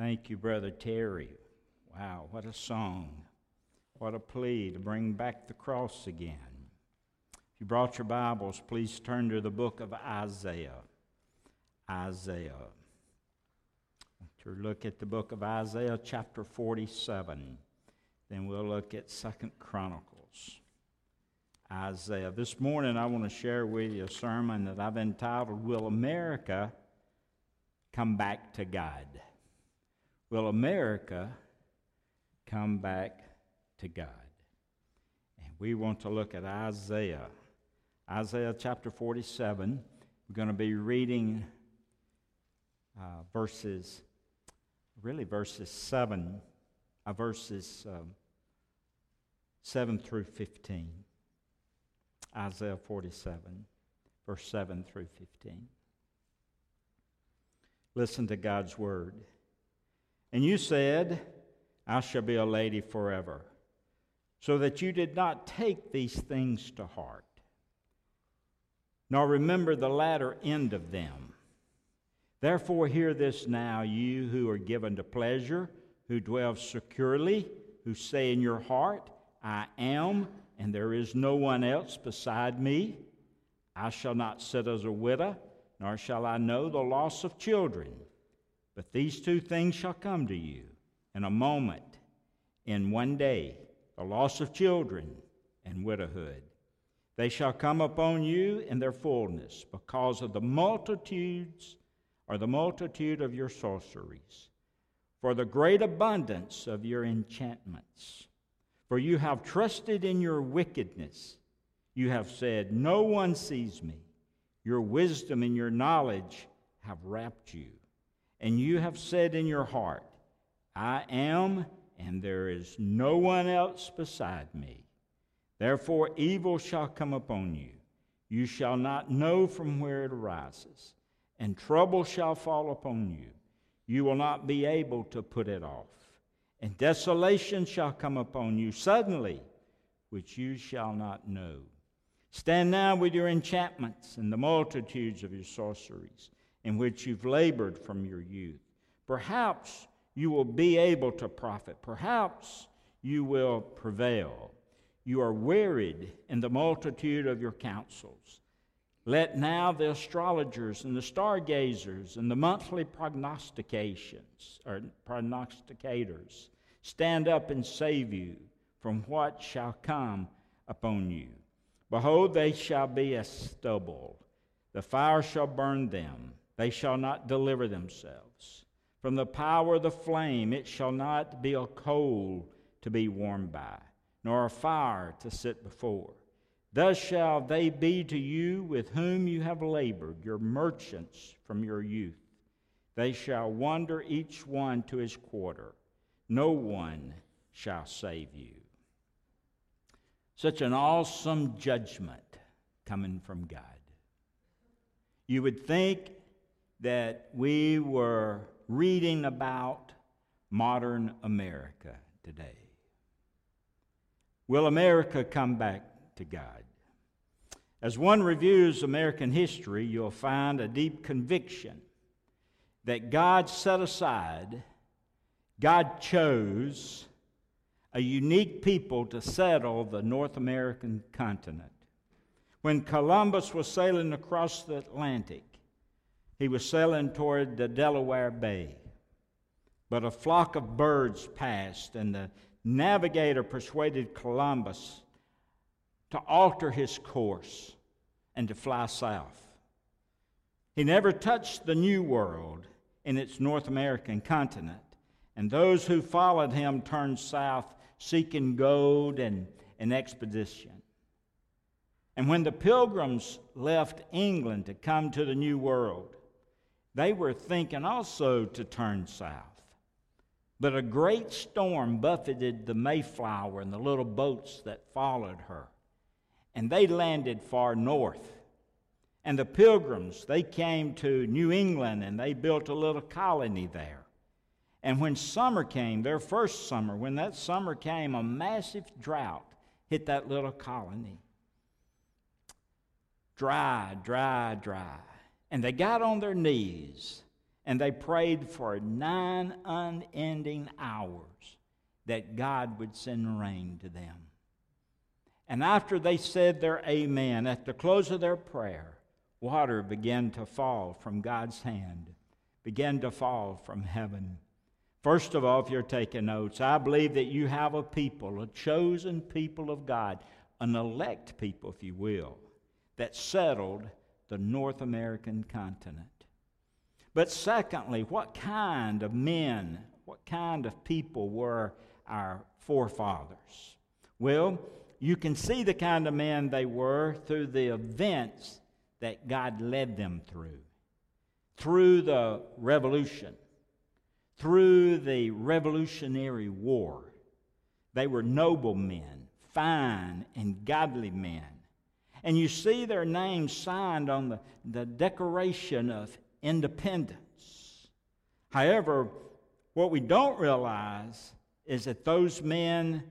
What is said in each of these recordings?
Thank you, Brother Terry. Wow, what a song. What a plea to bring back the cross again. If you brought your Bibles, please turn to the book of Isaiah. Isaiah. To look at the book of Isaiah, chapter 47. Then we'll look at Second Chronicles. Isaiah. This morning, I want to share with you a sermon that I've entitled, Will America Come Back to God? Will America come back to God? And we want to look at Isaiah. Isaiah chapter 47. We're going to be reading uh, verses, really verses 7, uh, verses um, 7 through 15. Isaiah 47, verse 7 through 15. Listen to God's word. And you said, I shall be a lady forever, so that you did not take these things to heart, nor remember the latter end of them. Therefore, hear this now, you who are given to pleasure, who dwell securely, who say in your heart, I am, and there is no one else beside me. I shall not sit as a widow, nor shall I know the loss of children. But these two things shall come to you in a moment, in one day the loss of children and widowhood. They shall come upon you in their fullness because of the multitudes or the multitude of your sorceries, for the great abundance of your enchantments. For you have trusted in your wickedness. You have said, No one sees me. Your wisdom and your knowledge have wrapped you. And you have said in your heart, I am, and there is no one else beside me. Therefore, evil shall come upon you. You shall not know from where it arises, and trouble shall fall upon you. You will not be able to put it off. And desolation shall come upon you suddenly, which you shall not know. Stand now with your enchantments and the multitudes of your sorceries in which you've labored from your youth. Perhaps you will be able to profit. Perhaps you will prevail. You are wearied in the multitude of your counsels. Let now the astrologers and the stargazers and the monthly prognostications or prognosticators stand up and save you from what shall come upon you. Behold, they shall be as stubble. The fire shall burn them they shall not deliver themselves. From the power of the flame it shall not be a coal to be warmed by, nor a fire to sit before. Thus shall they be to you with whom you have labored, your merchants from your youth. They shall wander each one to his quarter. No one shall save you. Such an awesome judgment coming from God. You would think that we were reading about modern America today. Will America come back to God? As one reviews American history, you'll find a deep conviction that God set aside, God chose a unique people to settle the North American continent. When Columbus was sailing across the Atlantic, he was sailing toward the Delaware Bay. But a flock of birds passed, and the navigator persuaded Columbus to alter his course and to fly south. He never touched the New World in its North American continent, and those who followed him turned south seeking gold and an expedition. And when the pilgrims left England to come to the New World, they were thinking also to turn south. But a great storm buffeted the Mayflower and the little boats that followed her, and they landed far north. And the pilgrims, they came to New England and they built a little colony there. And when summer came, their first summer, when that summer came, a massive drought hit that little colony. Dry, dry, dry. And they got on their knees And they prayed for nine unending hours that God would send rain to them. And after they said their amen, at the close of their prayer, water began to fall from God's hand, began to fall from heaven. First of all, if you're taking notes, I believe that you have a people, a chosen people of God, an elect people, if you will, that settled the North American continent. But secondly, what kind of men, what kind of people were our forefathers? Well, you can see the kind of men they were through the events that God led them through. Through the revolution, through the Revolutionary War. They were noble men, fine and godly men. And you see their names signed on the, the Declaration of Independence. However, what we don't realize is that those men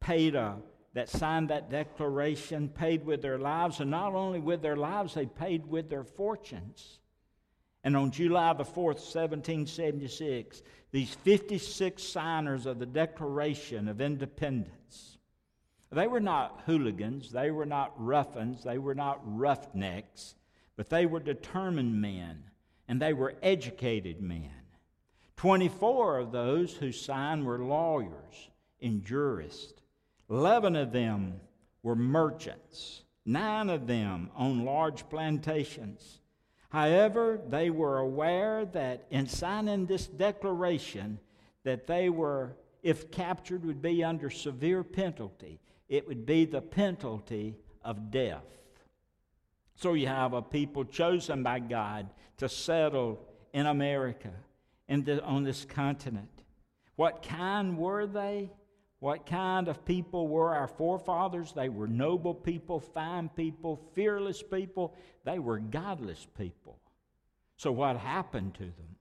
paid a that signed that declaration paid with their lives, and not only with their lives, they paid with their fortunes. And on July the 4th, 1776, these 56 signers of the Declaration of Independence, they were not hooligans, they were not ruffians, they were not roughnecks, but they were determined men, and they were educated men. 24 of those who signed were lawyers and jurists. Eleven of them were merchants. Nine of them owned large plantations. However, they were aware that in signing this declaration, that they were, if captured, would be under severe penalty. It would be the penalty of death. So you have a people chosen by God to settle in America, in the, on this continent. What kind were they? What kind of people were our forefathers? They were noble people, fine people, fearless people. They were godless people. So, what happened to them?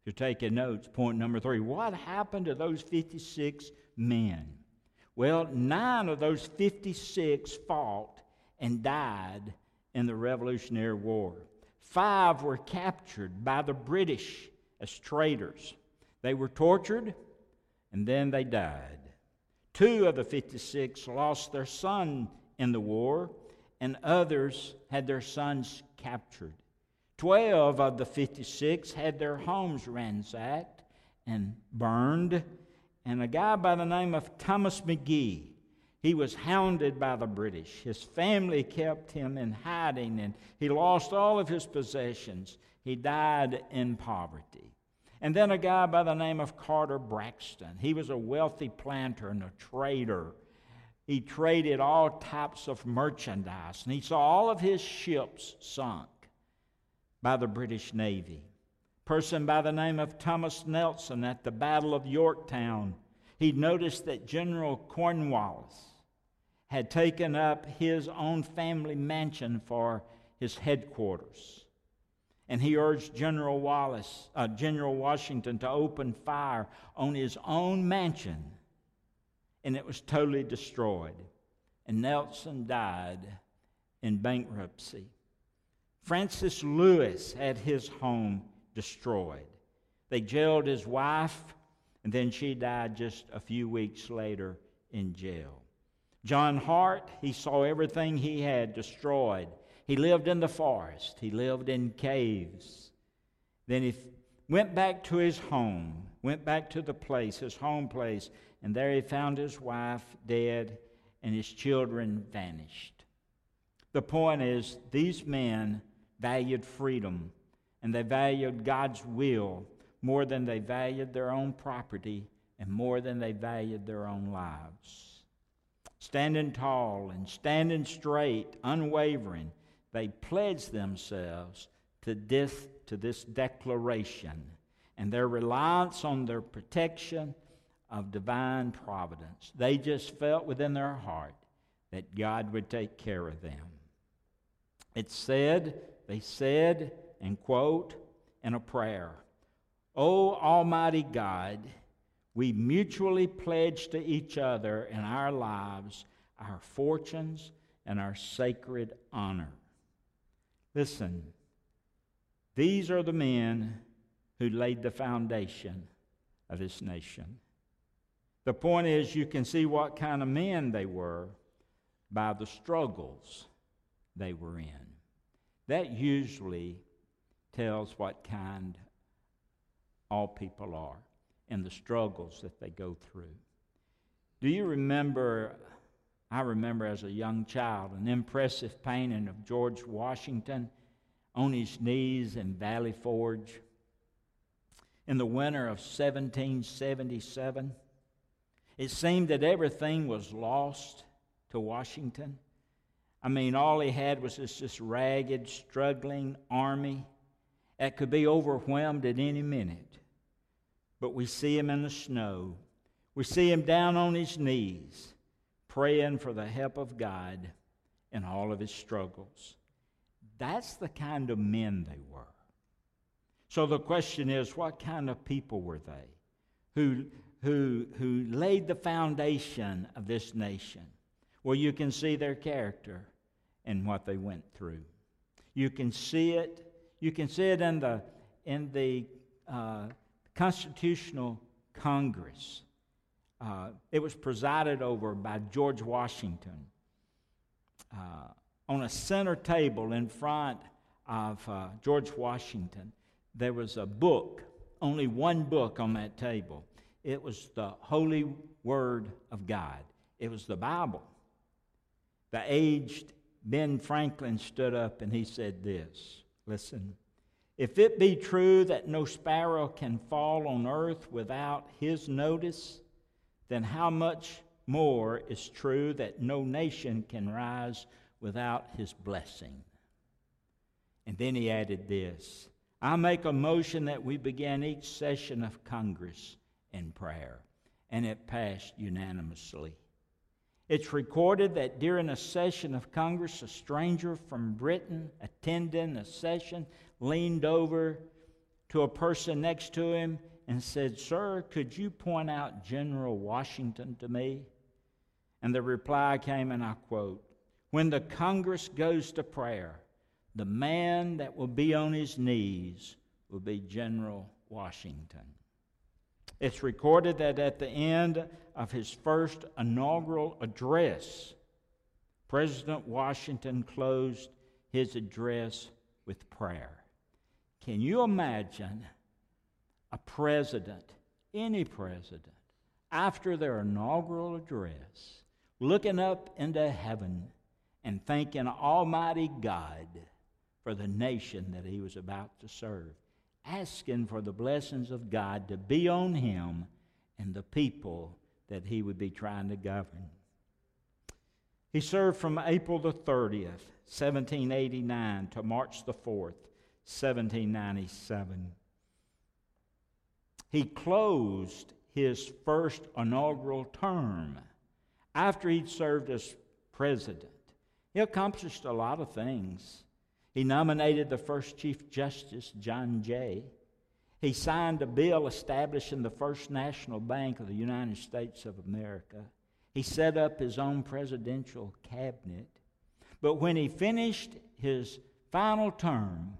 If you're taking notes, point number three what happened to those 56 men? Well, nine of those 56 fought and died in the Revolutionary War. Five were captured by the British as traitors. They were tortured and then they died. Two of the 56 lost their son in the war, and others had their sons captured. Twelve of the 56 had their homes ransacked and burned, and a guy by the name of Thomas McGee. He was hounded by the British. His family kept him in hiding, and he lost all of his possessions. He died in poverty. And then a guy by the name of Carter Braxton. He was a wealthy planter and a trader. He traded all types of merchandise, and he saw all of his ships sunk by the British Navy. Person by the name of Thomas Nelson at the Battle of Yorktown. He noticed that General Cornwallis had taken up his own family mansion for his headquarters and he urged General Wallace, uh, General Washington to open fire on his own mansion, and it was totally destroyed. And Nelson died in bankruptcy. Francis Lewis had his home destroyed. They jailed his wife, and then she died just a few weeks later in jail. John Hart, he saw everything he had destroyed he lived in the forest, he lived in caves. Then he went back to his home, went back to the place, his home place, and there he found his wife dead and his children vanished. The point is, these men valued freedom and they valued God's will more than they valued their own property and more than they valued their own lives. Standing tall and standing straight, unwavering, they pledged themselves to this, to this declaration and their reliance on their protection of divine providence. They just felt within their heart that God would take care of them. It said, they said, and quote, in a prayer, O Almighty God, we mutually pledge to each other in our lives our fortunes and our sacred honor. Listen, these are the men who laid the foundation of this nation. The point is, you can see what kind of men they were by the struggles they were in. That usually tells what kind all people are and the struggles that they go through. Do you remember? I remember as a young child an impressive painting of George Washington on his knees in Valley Forge in the winter of 1777. It seemed that everything was lost to Washington. I mean, all he had was this, this ragged, struggling army that could be overwhelmed at any minute. But we see him in the snow. We see him down on his knees, praying for the help of God in all of his struggles. That's the kind of men they were. So the question is what kind of people were they who, who, who laid the foundation of this nation? Well, you can see their character and what they went through. You can see it. You can see it in the in the uh, Constitutional Congress. Uh, it was presided over by George Washington. Uh, on a center table in front of uh, George Washington, there was a book, only one book on that table. It was the Holy Word of God, it was the Bible. The aged Ben Franklin stood up and he said this Listen, if it be true that no sparrow can fall on earth without his notice, then how much more is true that no nation can rise without his blessing? And then he added this I make a motion that we begin each session of Congress in prayer. And it passed unanimously. It's recorded that during a session of Congress, a stranger from Britain attending the session leaned over to a person next to him and said, Sir, could you point out General Washington to me? And the reply came, and I quote When the Congress goes to prayer, the man that will be on his knees will be General Washington. It's recorded that at the end of his first inaugural address, President Washington closed his address with prayer. Can you imagine a president, any president, after their inaugural address, looking up into heaven and thanking Almighty God for the nation that he was about to serve? Asking for the blessings of God to be on him and the people that he would be trying to govern. He served from April the 30th, 1789 to March the 4th, 1797. He closed his first inaugural term after he'd served as president. He accomplished a lot of things. He nominated the first Chief Justice, John Jay. He signed a bill establishing the First National Bank of the United States of America. He set up his own presidential cabinet. But when he finished his final term,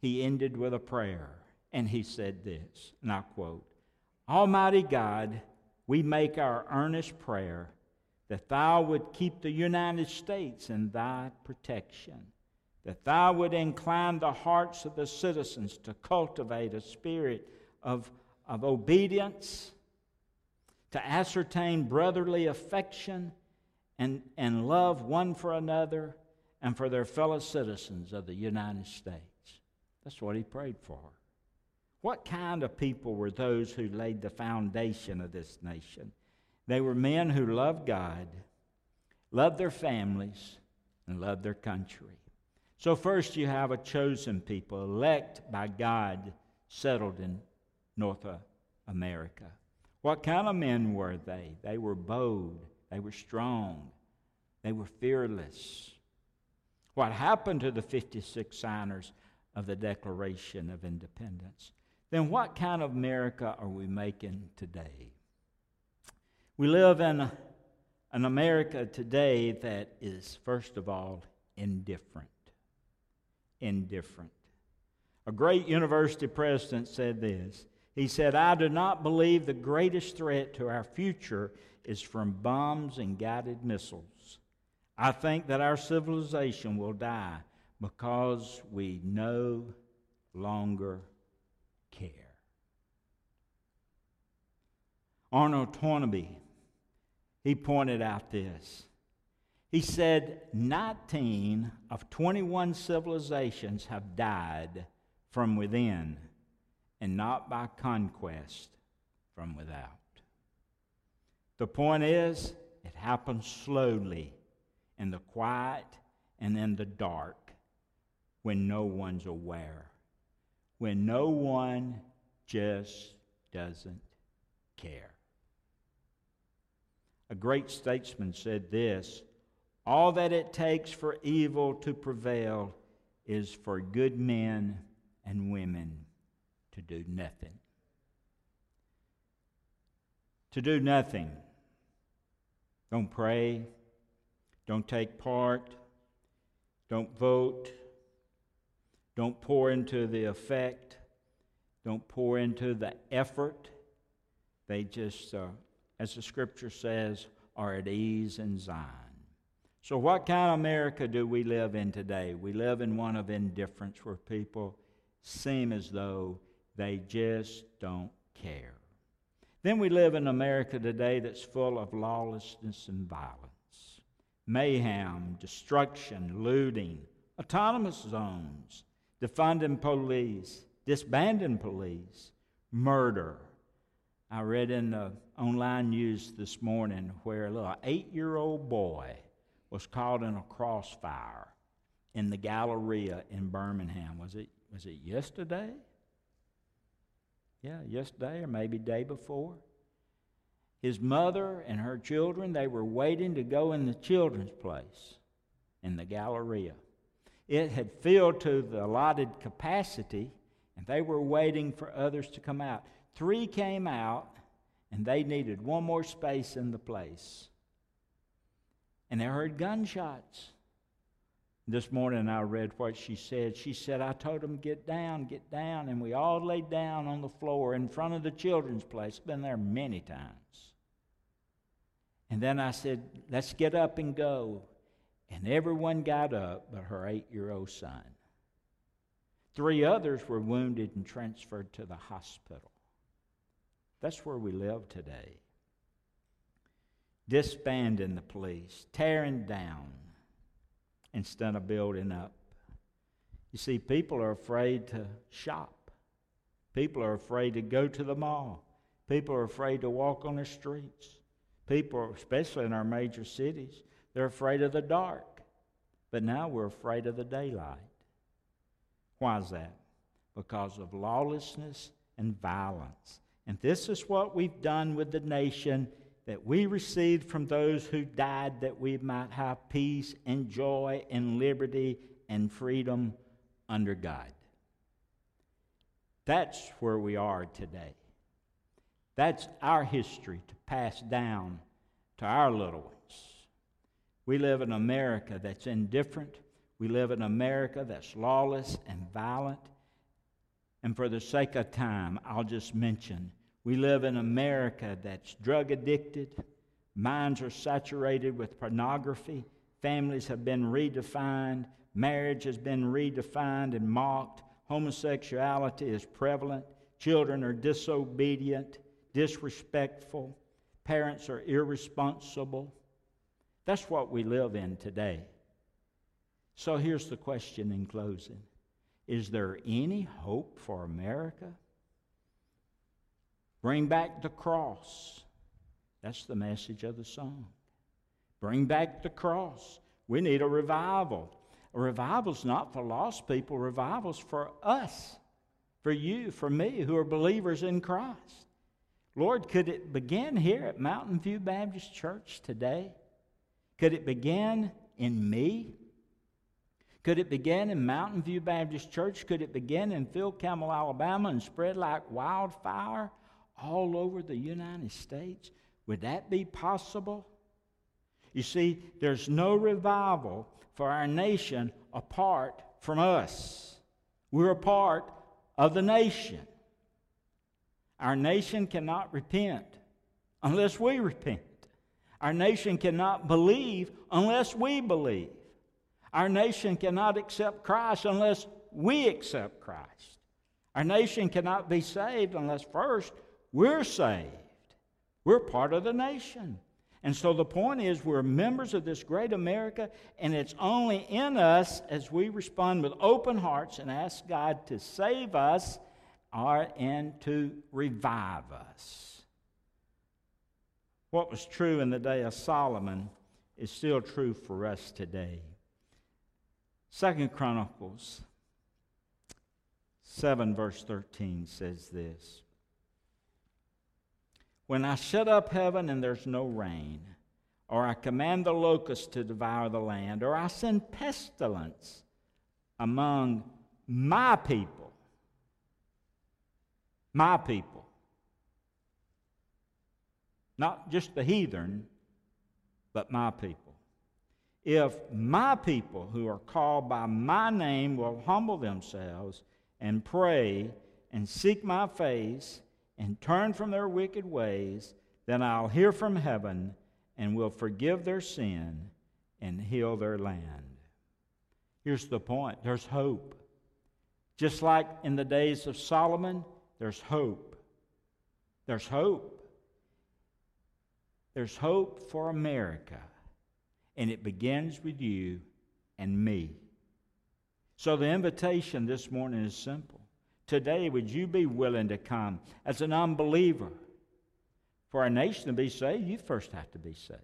he ended with a prayer. And he said this, and I quote Almighty God, we make our earnest prayer that thou would keep the United States in thy protection that thou would incline the hearts of the citizens to cultivate a spirit of, of obedience, to ascertain brotherly affection and, and love one for another and for their fellow citizens of the United States. That's what he prayed for. What kind of people were those who laid the foundation of this nation? They were men who loved God, loved their families, and loved their country. So, first, you have a chosen people, elect by God, settled in North America. What kind of men were they? They were bold, they were strong, they were fearless. What happened to the 56 signers of the Declaration of Independence? Then, what kind of America are we making today? We live in an America today that is, first of all, indifferent indifferent. A great university president said this. He said, I do not believe the greatest threat to our future is from bombs and guided missiles. I think that our civilization will die because we no longer care. Arnold Toynbee, he pointed out this. He said 19 of 21 civilizations have died from within and not by conquest from without. The point is, it happens slowly in the quiet and in the dark when no one's aware, when no one just doesn't care. A great statesman said this All that it takes for evil to prevail is for good men and women to do nothing. To do nothing. Don't pray. Don't take part. Don't vote. Don't pour into the effect. Don't pour into the effort. They just, uh, as the scripture says, are at ease in Zion. So, what kind of America do we live in today? We live in one of indifference where people seem as though they just don't care. Then we live in America today that's full of lawlessness and violence, mayhem, destruction, looting, autonomous zones, defunding police, disbanding police, murder. I read in the online news this morning where a little eight year old boy was caught in a crossfire in the Galleria in Birmingham. Was it was it yesterday? Yeah, yesterday or maybe day before. His mother and her children, they were waiting to go in the children's place in the Galleria. It had filled to the allotted capacity, and they were waiting for others to come out. Three came out, and they needed one more space in the place. And they heard gunshots. This morning I read what she said. She said, I told them, get down, get down. And we all laid down on the floor in front of the children's place. Been there many times. And then I said, let's get up and go. And everyone got up but her eight year old son. Three others were wounded and transferred to the hospital. That's where we live today. Disbanding the police, tearing down instead of building up. You see, people are afraid to shop. People are afraid to go to the mall. People are afraid to walk on the streets. People, especially in our major cities, they're afraid of the dark. But now we're afraid of the daylight. Why is that? Because of lawlessness and violence. And this is what we've done with the nation that we received from those who died that we might have peace and joy and liberty and freedom under God. That's where we are today. That's our history to pass down to our little ones. We live in America that's indifferent. We live in America that's lawless and violent. And for the sake of time, I'll just mention we live in America that's drug addicted. Minds are saturated with pornography. Families have been redefined. Marriage has been redefined and mocked. Homosexuality is prevalent. Children are disobedient, disrespectful. Parents are irresponsible. That's what we live in today. So here's the question in closing Is there any hope for America? Bring back the cross. That's the message of the song. Bring back the cross. We need a revival. A revival's not for lost people, revival's for us, for you, for me, who are believers in Christ. Lord, could it begin here at Mountain View Baptist Church today? Could it begin in me? Could it begin in Mountain View Baptist Church? Could it begin in Phil Campbell, Alabama, and spread like wildfire all over the United States? Would that be possible? You see, there's no revival for our nation apart from us. We're a part of the nation. Our nation cannot repent unless we repent. Our nation cannot believe unless we believe. Our nation cannot accept Christ unless we accept Christ. Our nation cannot be saved unless first we're saved. We're part of the nation. And so the point is, we're members of this great America, and it's only in us as we respond with open hearts and ask God to save us or, and to revive us. What was true in the day of Solomon is still true for us today. Second Chronicles 7, verse 13 says this when I shut up heaven and there's no rain, or I command the locusts to devour the land, or I send pestilence among my people, my people, not just the heathen, but my people. If my people who are called by my name will humble themselves and pray and seek my face and turn from their wicked ways, then I'll hear from heaven and will forgive their sin and heal their land. Here's the point there's hope. Just like in the days of Solomon, there's hope. There's hope. There's hope for America, and it begins with you and me. So the invitation this morning is simple Today, would you be willing to come as an unbeliever? For our nation to be saved, you first have to be saved.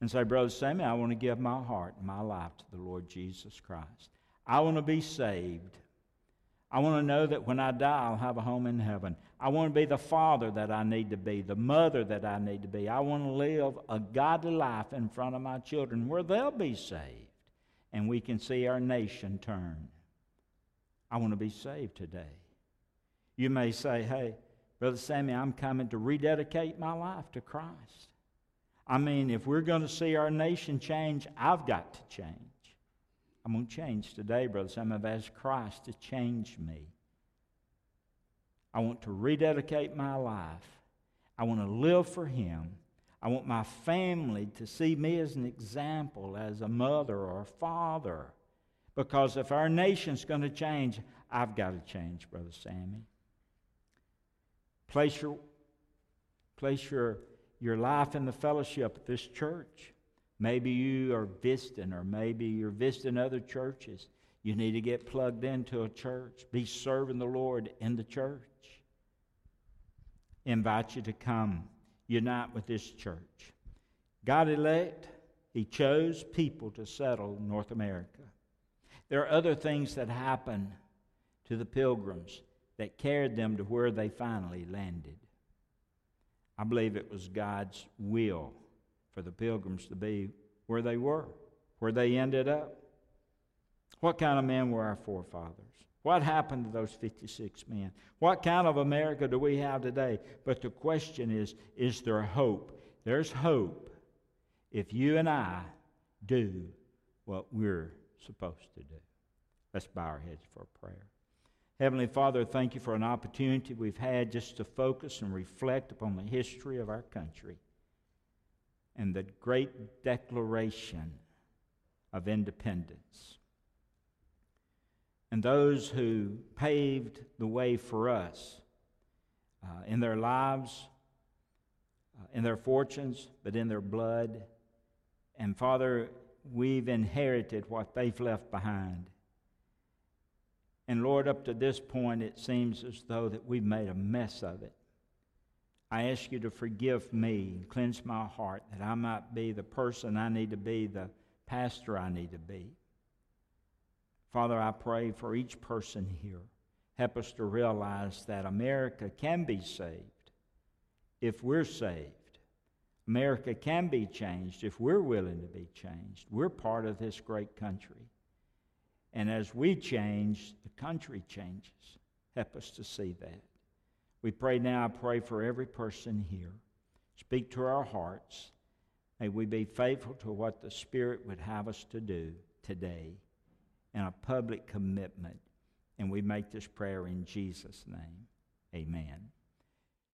And say, Brother Sammy, I want to give my heart and my life to the Lord Jesus Christ. I want to be saved. I want to know that when I die, I'll have a home in heaven. I want to be the father that I need to be, the mother that I need to be. I want to live a godly life in front of my children where they'll be saved and we can see our nation turn. I want to be saved today. You may say, hey, Brother Sammy, I'm coming to rededicate my life to Christ. I mean, if we're going to see our nation change, I've got to change. I'm going to change today, Brother Sammy. I've asked Christ to change me. I want to rededicate my life. I want to live for Him. I want my family to see me as an example, as a mother or a father. Because if our nation's going to change, I've got to change, Brother Sammy. Place your, place your, your life in the fellowship of this church. Maybe you are visiting, or maybe you're visiting other churches. You need to get plugged into a church. Be serving the Lord in the church. Invite you to come unite with this church. God elect, He chose people to settle North America. There are other things that happen to the pilgrims that carried them to where they finally landed. I believe it was God's will for the pilgrims to be where they were, where they ended up. What kind of men were our forefathers? What happened to those 56 men? What kind of America do we have today? But the question is is there hope? There's hope if you and I do what we're supposed to do. Let's bow our heads for a prayer. Heavenly Father, thank you for an opportunity we've had just to focus and reflect upon the history of our country and the great declaration of independence. And those who paved the way for us uh, in their lives, uh, in their fortunes, but in their blood. And Father, we've inherited what they've left behind. And Lord, up to this point, it seems as though that we've made a mess of it. I ask you to forgive me and cleanse my heart that I might be the person I need to be, the pastor I need to be. Father, I pray for each person here. Help us to realize that America can be saved if we're saved. America can be changed if we're willing to be changed. We're part of this great country. And as we change, the country changes. Help us to see that. We pray now, I pray for every person here. Speak to our hearts. May we be faithful to what the Spirit would have us to do today. in a public commitment. And we make this prayer in Jesus' name. Amen.